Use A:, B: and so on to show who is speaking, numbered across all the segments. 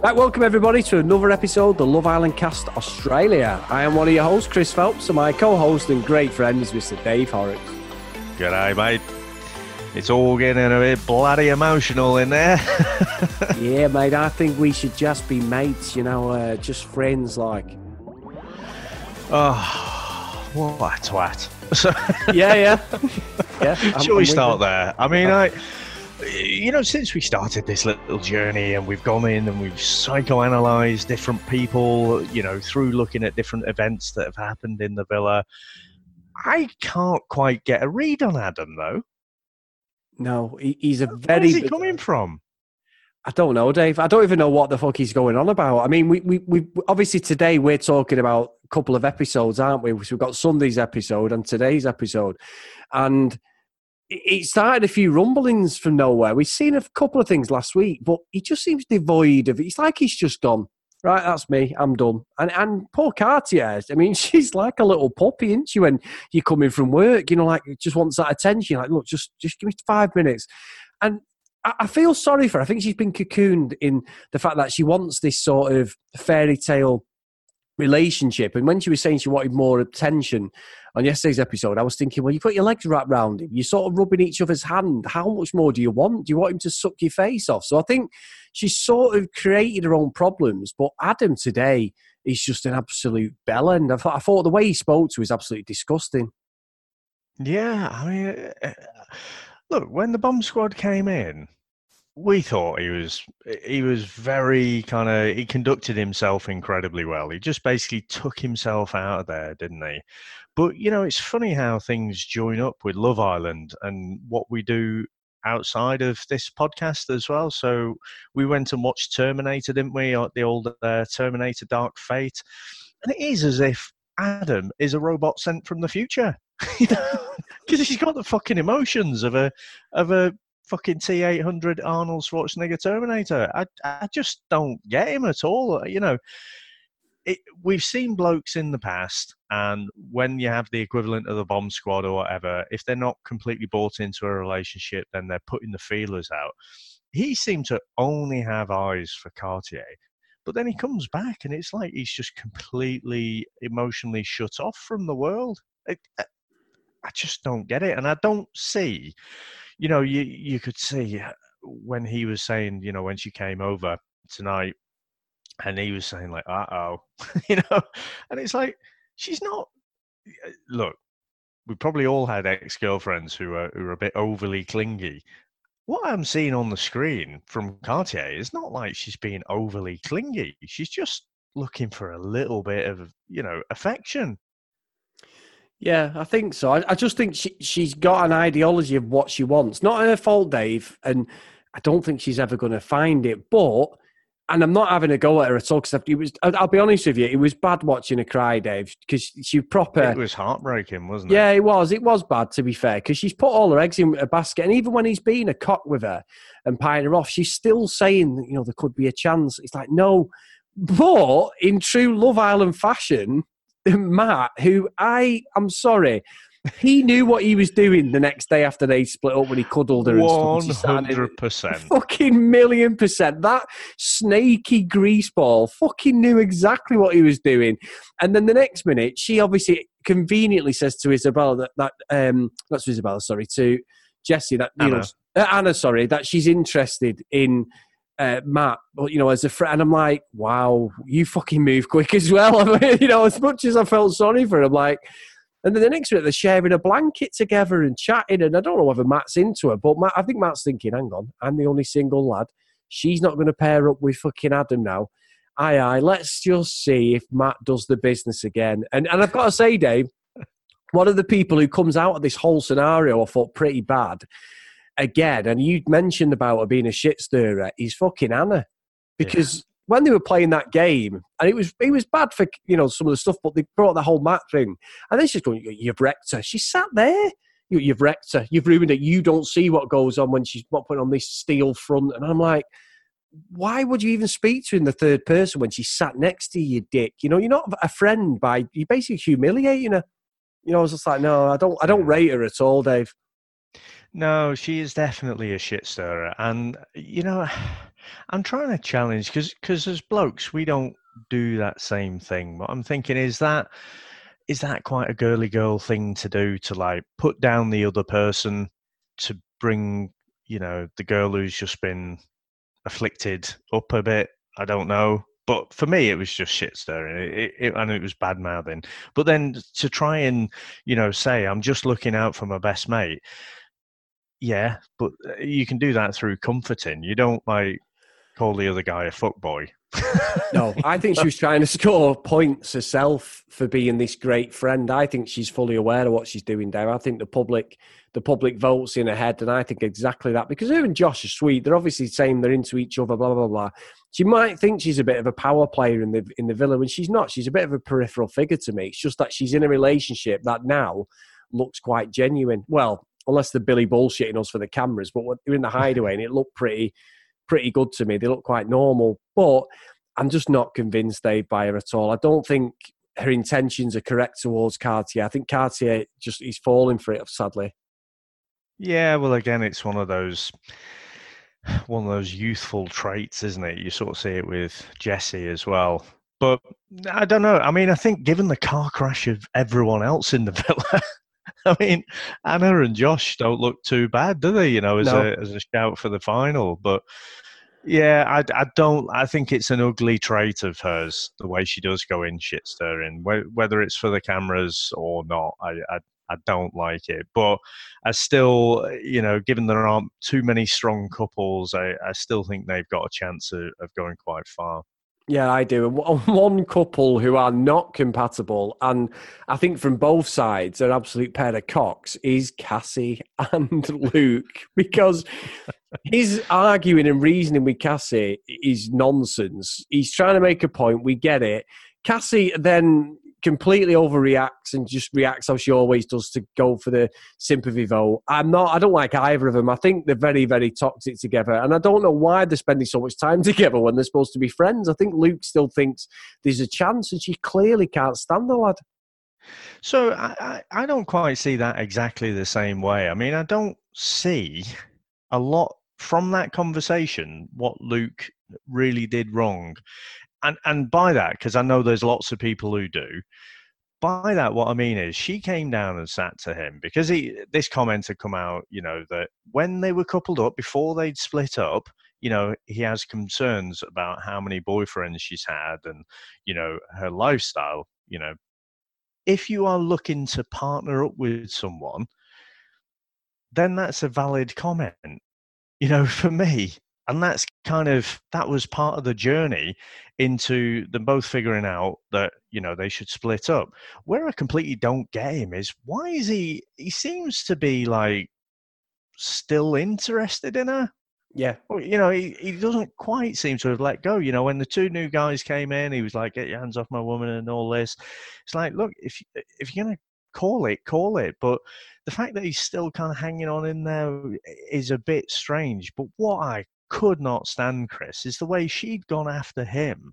A: Right, welcome everybody to another episode of the Love Island Cast Australia. I am one of your hosts, Chris Phelps, and my co-host and great friend is Mr. Dave Horrocks.
B: G'day, mate. It's all getting a bit bloody emotional in there.
A: yeah, mate, I think we should just be mates, you know, uh, just friends like.
B: Oh, what a twat. So,
A: yeah, yeah. yeah
B: Shall we start there? I mean, I you know, since we started this little journey and we've gone in and we've psychoanalyzed different people, you know, through looking at different events that have happened in the villa, I can't quite get a read on Adam, though.
A: No, he's a very.
B: Where's he coming from?
A: I don't know, Dave. I don't even know what the fuck he's going on about. I mean, we we, we obviously today we're talking about a couple of episodes, aren't we? So we've got Sunday's episode and today's episode, and it started a few rumblings from nowhere. We've seen a couple of things last week, but he just seems devoid of it. It's like he's just gone, right, that's me, I'm done. And and poor Cartier, I mean, she's like a little puppy, isn't she, when you're coming from work, you know, like just wants that attention. Like, look, just just give me five minutes. And I, I feel sorry for her. I think she's been cocooned in the fact that she wants this sort of fairy tale relationship. And when she was saying she wanted more attention on yesterday's episode, I was thinking, well, you put your legs wrapped around him, you're sort of rubbing each other's hand. How much more do you want? Do you want him to suck your face off? So I think she's sort of created her own problems. But Adam today is just an absolute bellend. I thought, I thought the way he spoke to was absolutely disgusting.
B: Yeah, I mean, uh, uh, look, when the bomb squad came in, we thought he was he was very kind of he conducted himself incredibly well. He just basically took himself out of there, didn't he? But you know, it's funny how things join up with Love Island and what we do outside of this podcast as well. So we went and watched Terminator, didn't we? The old uh, Terminator Dark Fate, and it is as if Adam is a robot sent from the future. because he's got the fucking emotions of a of a fucking T eight hundred Arnold Schwarzenegger Terminator. I I just don't get him at all. Uh, you know, it, we've seen blokes in the past, and when you have the equivalent of the bomb squad or whatever, if they're not completely bought into a relationship, then they're putting the feelers out. He seemed to only have eyes for Cartier. But then he comes back, and it's like he's just completely emotionally shut off from the world. I, I just don't get it, and I don't see you know, you you could see uh, when he was saying, you know, when she came over tonight, and he was saying like, "Uh oh," you know, and it's like she's not. Uh, look, we probably all had ex girlfriends who are who are a bit overly clingy. What I'm seeing on the screen from Cartier is not like she's being overly clingy. She's just looking for a little bit of, you know, affection.
A: Yeah, I think so. I, I, just think she, she's got an ideology of what she wants. Not her fault, Dave, and I don't think she's ever going to find it. But, and I'm not having a go at her at all because it was. I'll be honest with you, it was bad watching her cry, Dave, because she proper.
B: It was heartbreaking, wasn't it?
A: Yeah, it was. It was bad to be fair, because she's put all her eggs in a basket, and even when he's been a cock with her and pieing her off, she's still saying, you know, there could be a chance. It's like no, but in true Love Island fashion Matt, who I, I'm sorry, he knew what he was doing the next day after they split up when he cuddled her.
B: One hundred percent,
A: fucking million percent. That snaky greaseball fucking knew exactly what he was doing. And then the next minute, she obviously conveniently says to Isabella that that um, not to Isabella, sorry, to Jesse that you Anna. know uh, Anna, sorry, that she's interested in uh, Matt, but you know, as a friend, and I'm like, wow, you fucking move quick as well. I mean, you know, as much as I felt sorry for him, like, and then the next minute they're sharing a blanket together and chatting, and I don't know whether Matt's into her, but Matt, I think Matt's thinking, hang on, I'm the only single lad. She's not going to pair up with fucking Adam now. Aye, aye, let's just see if Matt does the business again. And and I've got to say, Dave, one of the people who comes out of this whole scenario I thought pretty bad again, and you mentioned about her being a shit stirrer, is fucking Anna. Because yeah. when they were playing that game, and it was it was bad for you know some of the stuff, but they brought the whole Matt thing, and then she's going, "You've wrecked her." She sat there. You, have wrecked her. You've ruined it. You don't see what goes on when she's not putting on this steel front. And I'm like, why would you even speak to her in the third person when she sat next to you, you dick? You know, you're not a friend by you're basically humiliating her. You know, I was just like, no, I don't, I don't rate her at all, Dave.
B: No, she is definitely a shit stirrer, and you know, I'm trying to challenge because because as blokes we don't do that same thing. What I'm thinking is that is that quite a girly girl thing to do to like put down the other person to bring you know the girl who's just been afflicted up a bit. I don't know. But for me, it was just shit stirring, it, it, and it was bad mouthing. But then to try and, you know, say I'm just looking out for my best mate, yeah, but uh, you can do that through comforting. You don't like call the other guy a fuck boy.
A: no, I think she was trying to score points herself for being this great friend. I think she's fully aware of what she's doing there. I think the public the public votes in her head, and I think exactly that because her and Josh are sweet. They're obviously saying they're into each other, blah blah blah. She might think she's a bit of a power player in the in the villa when she's not. She's a bit of a peripheral figure to me. It's just that she's in a relationship that now looks quite genuine. Well, unless they're Billy bullshitting us for the cameras, but we're in the hideaway and it looked pretty pretty good to me. They look quite normal, but I'm just not convinced Dave by her at all. I don't think her intentions are correct towards Cartier. I think Cartier just he's falling for it, sadly.
B: Yeah, well, again, it's one of those one of those youthful traits, isn't it? You sort of see it with Jesse as well. But I don't know. I mean, I think given the car crash of everyone else in the villa, I mean, Anna and Josh don't look too bad, do they? You know, as no. a as a shout for the final. But yeah, I, I don't. I think it's an ugly trait of hers the way she does go in shit stirring, whether it's for the cameras or not. I, I I don't like it. But I still, you know, given there aren't too many strong couples, I, I still think they've got a chance of, of going quite far.
A: Yeah, I do. One couple who are not compatible, and I think from both sides, an absolute pair of cocks, is Cassie and Luke because his arguing and reasoning with Cassie is nonsense. He's trying to make a point. We get it. Cassie then completely overreacts and just reacts how she always does to go for the sympathy vote. I'm not. I don't like either of them. I think they're very, very toxic together, and I don't know why they're spending so much time together when they're supposed to be friends. I think Luke still thinks there's a chance, and she clearly can't stand the lad.
B: So I, I don't quite see that exactly the same way. I mean, I don't see a lot from that conversation what Luke really did wrong and and by that, because I know there's lots of people who do. By that, what I mean is, she came down and sat to him because he this comment had come out, you know, that when they were coupled up before they'd split up, you know, he has concerns about how many boyfriends she's had and you know her lifestyle. You know, if you are looking to partner up with someone, then that's a valid comment. You know, for me, and that's kind of that was part of the journey into them both figuring out that you know they should split up. Where i completely don't get him is why is he he seems to be like still interested in her.
A: Yeah.
B: Well, you know he, he doesn't quite seem to have let go you know when the two new guys came in he was like get your hands off my woman and all this. It's like look if uh, if you're gonna call it call it but the fact that he's still kind of hanging on in there is a bit strange but what i could not stand Chris is the way she'd gone after him.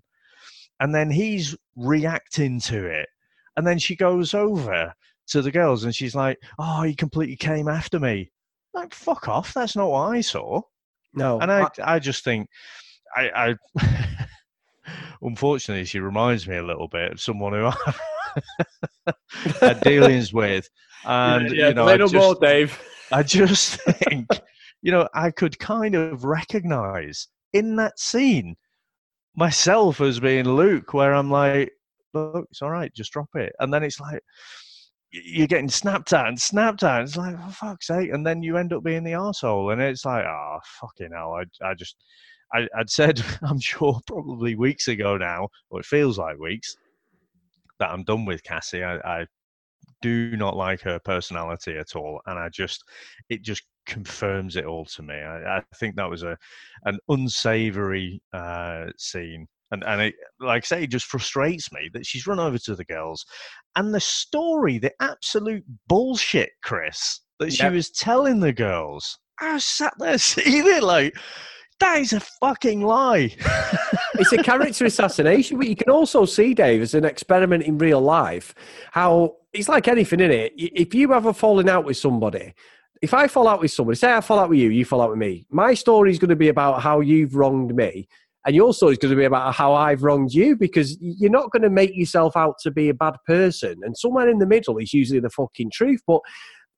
B: And then he's reacting to it. And then she goes over to the girls and she's like, Oh, he completely came after me. Like, fuck off. That's not what I saw.
A: No.
B: And I, I, I just think, I, I unfortunately, she reminds me a little bit of someone who I had dealings with. And, yeah, yeah, you know,
A: I just, more, Dave.
B: I just think you know, I could kind of recognize in that scene myself as being Luke, where I'm like, look, it's all right, just drop it. And then it's like, you're getting snapped at and snapped at. It's like, for fuck's sake. And then you end up being the asshole. And it's like, oh, fucking hell. I, I just, I, would said, I'm sure probably weeks ago now, or it feels like weeks, that I'm done with Cassie. I, I do not like her personality at all. And I just, it just confirms it all to me. I, I think that was a an unsavory uh, scene. And, and it, like I say, it just frustrates me that she's run over to the girls. And the story, the absolute bullshit, Chris, that she yep. was telling the girls. I sat there seeing it like, That is a fucking lie.
A: it's a character assassination, but you can also see, Dave, as an experiment in real life, how it's like anything in it. If you have a falling out with somebody, if I fall out with somebody, say I fall out with you, you fall out with me, my story is going to be about how you've wronged me. And your story is going to be about how I've wronged you because you're not going to make yourself out to be a bad person. And somewhere in the middle is usually the fucking truth. But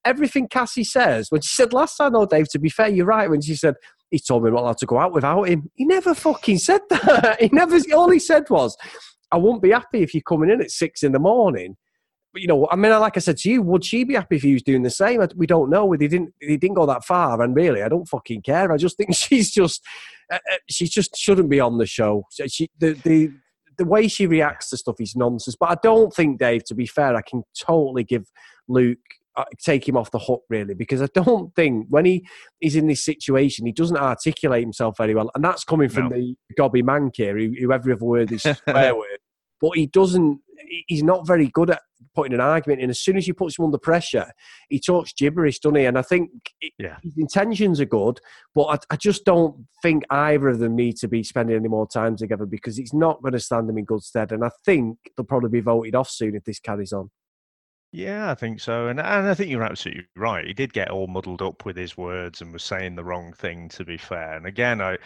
A: everything Cassie says, when she said last time, though, Dave, to be fair, you're right. When she said, he told me I'm not allowed to go out without him, he never fucking said that. he never, all he said was, I won't be happy if you're coming in at six in the morning you know, I mean, like I said to you, would she be happy if he was doing the same? We don't know. He didn't. He didn't go that far, and really, I don't fucking care. I just think she's just, uh, uh, she just shouldn't be on the show. She, the the the way she reacts to stuff is nonsense. But I don't think, Dave. To be fair, I can totally give Luke uh, take him off the hook really because I don't think when he is in this situation he doesn't articulate himself very well, and that's coming from no. the gobby man here, who, every other word is swear word. But he doesn't. He's not very good at putting an argument in. As soon as you put him under pressure, he talks gibberish, doesn't he? And I think yeah. his intentions are good, but I, I, just don't think either of them need to be spending any more time together because it's not going to stand them in good stead. And I think they'll probably be voted off soon if this carries on.
B: Yeah, I think so, and and I think you're absolutely right. He did get all muddled up with his words and was saying the wrong thing. To be fair, and again, I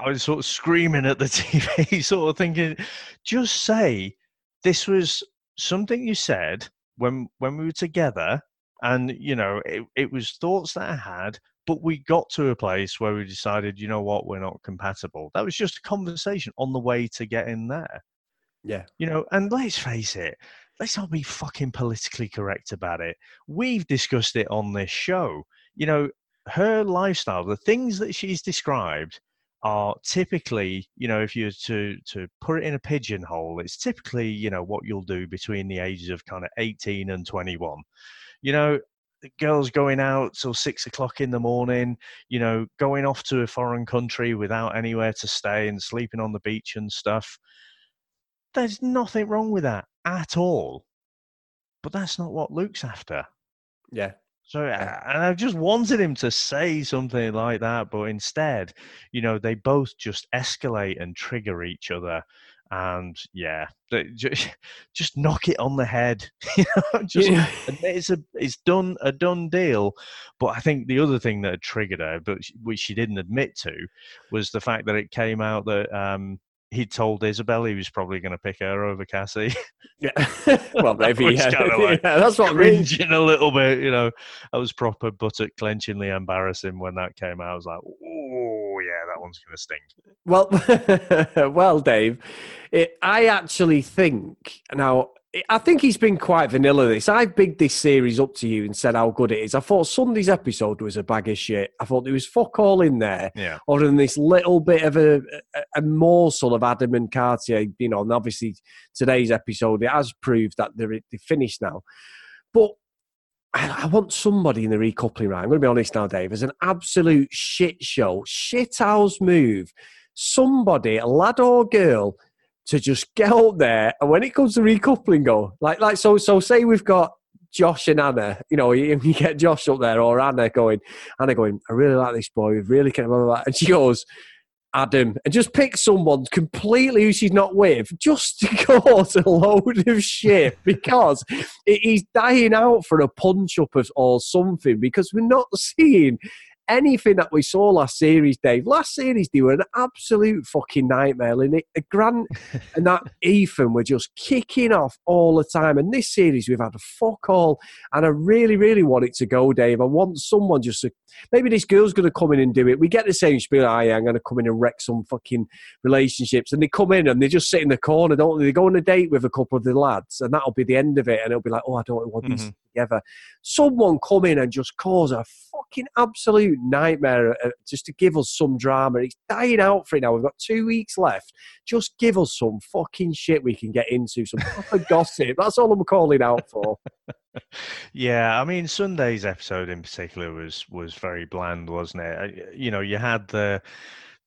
B: I was sort of screaming at the TV, sort of thinking, just say this was something you said when when we were together, and you know it, it was thoughts that I had, but we got to a place where we decided, you know what, we're not compatible. That was just a conversation on the way to getting there.
A: Yeah,
B: you know, and let's face it, let's not be fucking politically correct about it. We've discussed it on this show. You know, her lifestyle, the things that she's described are typically, you know, if you were to to put it in a pigeonhole, it's typically, you know, what you'll do between the ages of kind of 18 and 21. You know, girls going out till six o'clock in the morning, you know, going off to a foreign country without anywhere to stay and sleeping on the beach and stuff. There's nothing wrong with that at all. But that's not what Luke's after.
A: Yeah.
B: So, and I just wanted him to say something like that, but instead, you know, they both just escalate and trigger each other. And yeah, just, just knock it on the head. just yeah. it's a it's done a done deal. But I think the other thing that triggered her, but which she didn't admit to, was the fact that it came out that um, he told Isabel he was probably going to pick her over Cassie.
A: Yeah, well, maybe yeah. Like yeah. That's what
B: cringing a little bit. You know, I was proper buttock clenchingly embarrassing when that came out. I was like, oh yeah, that one's going to
A: stink. Well, well, Dave, it, I actually think now I think he's been quite vanilla. This I've bigged this series up to you and said how good it is. I thought Sunday's episode was a bag of shit. I thought there was fuck all in there,
B: yeah.
A: other than this little bit of a, a, a morsel of Adam and Cartier. You know, and obviously today's episode it has proved that they're, they're finished now. But I, I want somebody in the recoupling right. I'm going to be honest now, Dave. As an absolute shit show, shit house move. Somebody, a lad or girl, to just get up there and when it comes to recoupling go like like so so say we've got Josh and Anna, you know, you, you get Josh up there or Anna going, Anna going, I really like this boy, we really care about that. And she goes, Adam, and just pick someone completely who she's not with just to cause a load of shit because he's dying out for a punch up or something because we're not seeing anything that we saw last series, Dave. Last series, they were an absolute fucking nightmare. And it, Grant and that Ethan were just kicking off all the time. And this series, we've had a fuck all. And I really, really want it to go, Dave. I want someone just to, maybe this girl's going to come in and do it. We get the same spiel, I'm going to come in and wreck some fucking relationships. And they come in and they just sit in the corner, don't they? They go on a date with a couple of the lads, and that'll be the end of it. And it'll be like, oh, I don't want these mm-hmm. Together. Someone come in and just cause a fucking absolute nightmare uh, just to give us some drama. It's dying out for it now. We've got two weeks left. Just give us some fucking shit we can get into, some proper gossip. That's all I'm calling out for.
B: yeah, I mean Sunday's episode in particular was was very bland, wasn't it? You know, you had the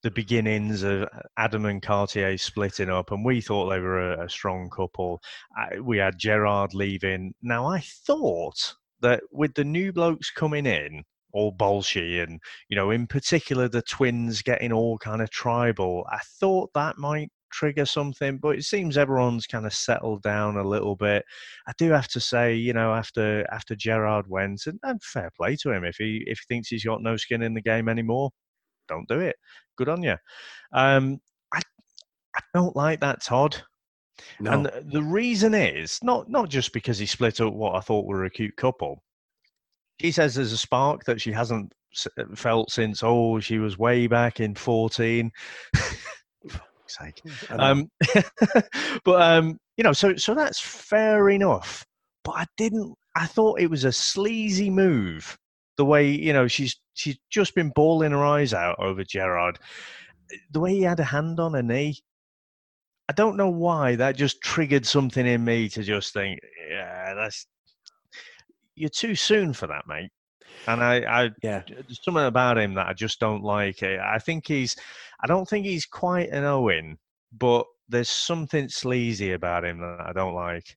B: the beginnings of uh, Adam and Cartier splitting up, and we thought they were a, a strong couple. we had Gerard leaving. Now, I thought that with the new blokes coming in, all bolshy and you know in particular the twins getting all kind of tribal i thought that might trigger something but it seems everyone's kind of settled down a little bit i do have to say you know after after gerard went and, and fair play to him if he if he thinks he's got no skin in the game anymore don't do it good on you um i i don't like that todd
A: No.
B: and the, the reason is not not just because he split up what I thought were a cute couple. She says there's a spark that she hasn't uh, felt since oh she was way back in 14. Fuck's sake. Um, but um, you know, so so that's fair enough. But I didn't. I thought it was a sleazy move. The way you know she's she's just been bawling her eyes out over Gerard. The way he had a hand on her knee. I don't know why that just triggered something in me to just think, yeah, that's you're too soon for that, mate. And I, I
A: yeah.
B: there's something about him that I just don't like. Eh, I think he's, I don't think he's quite an Owen, but there's something sleazy about him that I don't like.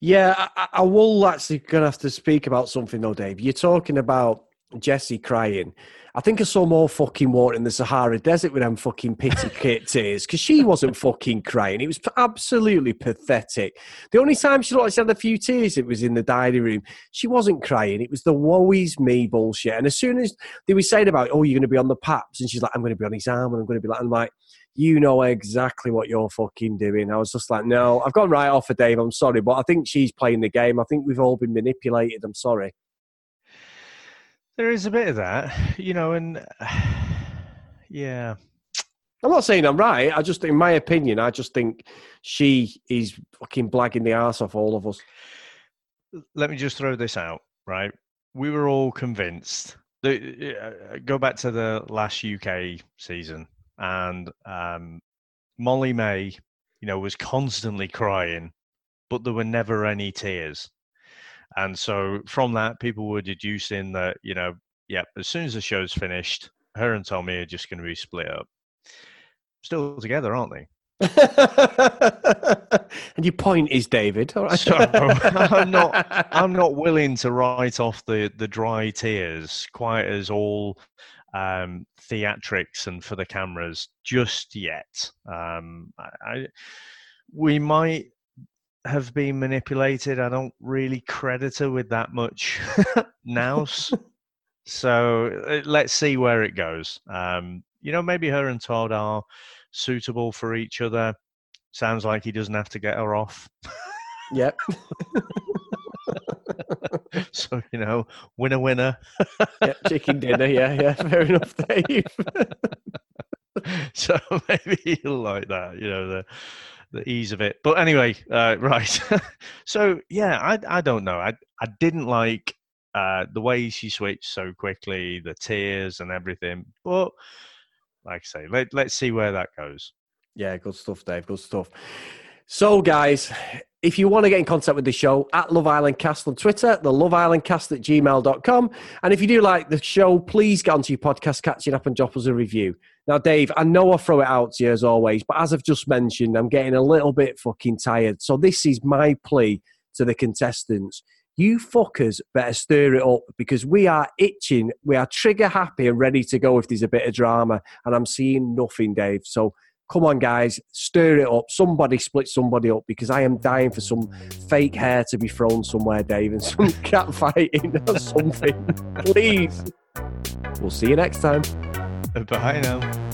A: Yeah, I, I- will actually gonna have to speak about something though, Dave. You're talking about Jesse crying. I think I saw more fucking water in the Sahara Desert with them fucking pity kit tears because she wasn't fucking crying. It was absolutely pathetic. The only time she looked like she had a few tears, it was in the diary room. She wasn't crying. It was the woe is me bullshit. And as soon as they were saying about, oh, you're going to be on the paps, and she's like, I'm going to be on his arm, and I'm going to be like, I'm like, you know exactly what you're fucking doing. I was just like, no, I've gone right off for Dave. I'm sorry, but I think she's playing the game. I think we've all been manipulated. I'm sorry.
B: There is a bit of that, you know, and yeah,
A: I'm not saying I'm right. I just, in my opinion, I just think she is fucking blagging the ass off all of us.
B: let me just throw this out, right? We were all convinced. The, uh, go back to the last UK season, and um, Molly-Mae, you know, was constantly crying, but there were never any tears. And so from that, people were deducing that, you know, yeah, as soon as the show's finished, her and Tommy are just going to be split up. Still together, aren't they?
A: and your point is, David. All right.
B: So, I'm not- I'm not willing to write off the the dry tears quite as all um, theatrics and for the cameras just yet. Um, I, we might have been manipulated. I don't really credit her with that much nous. so uh, let's see where it goes. Um, you know, maybe her and Todd are suitable for each other. Sounds like he doesn't have to get her off.
A: Yep.
B: so you know, winner winner.
A: yep. Chicken dinner. Yeah. Yeah. Fair enough, Dave.
B: so maybe you'll like that, you know, the the ease of it. But anyway, uh, right. so yeah, I I don't know. I I didn't like uh, the way she switched so quickly, the tears and everything. But like I say, let let's see where that goes.
A: Yeah, good stuff, Dave. Good stuff. So, guys, if you want to get in contact with the show, at Love Island Cast on Twitter, the Love Island Cast at gmail.com. And if you do like the show, please get onto your podcast, catch it up, and drop us a review. Now, Dave, I know I throw it out to you as always, but as I've just mentioned, I'm getting a little bit fucking tired. So, this is my plea to the contestants. You fuckers better stir it up because we are itching. We are trigger happy and ready to go if there's a bit of drama. And I'm seeing nothing, Dave. So, come on, guys, stir it up. Somebody split somebody up because I am dying for some fake hair to be thrown somewhere, Dave, and some cat fighting or something. Please. We'll see you next time.
B: Bye now.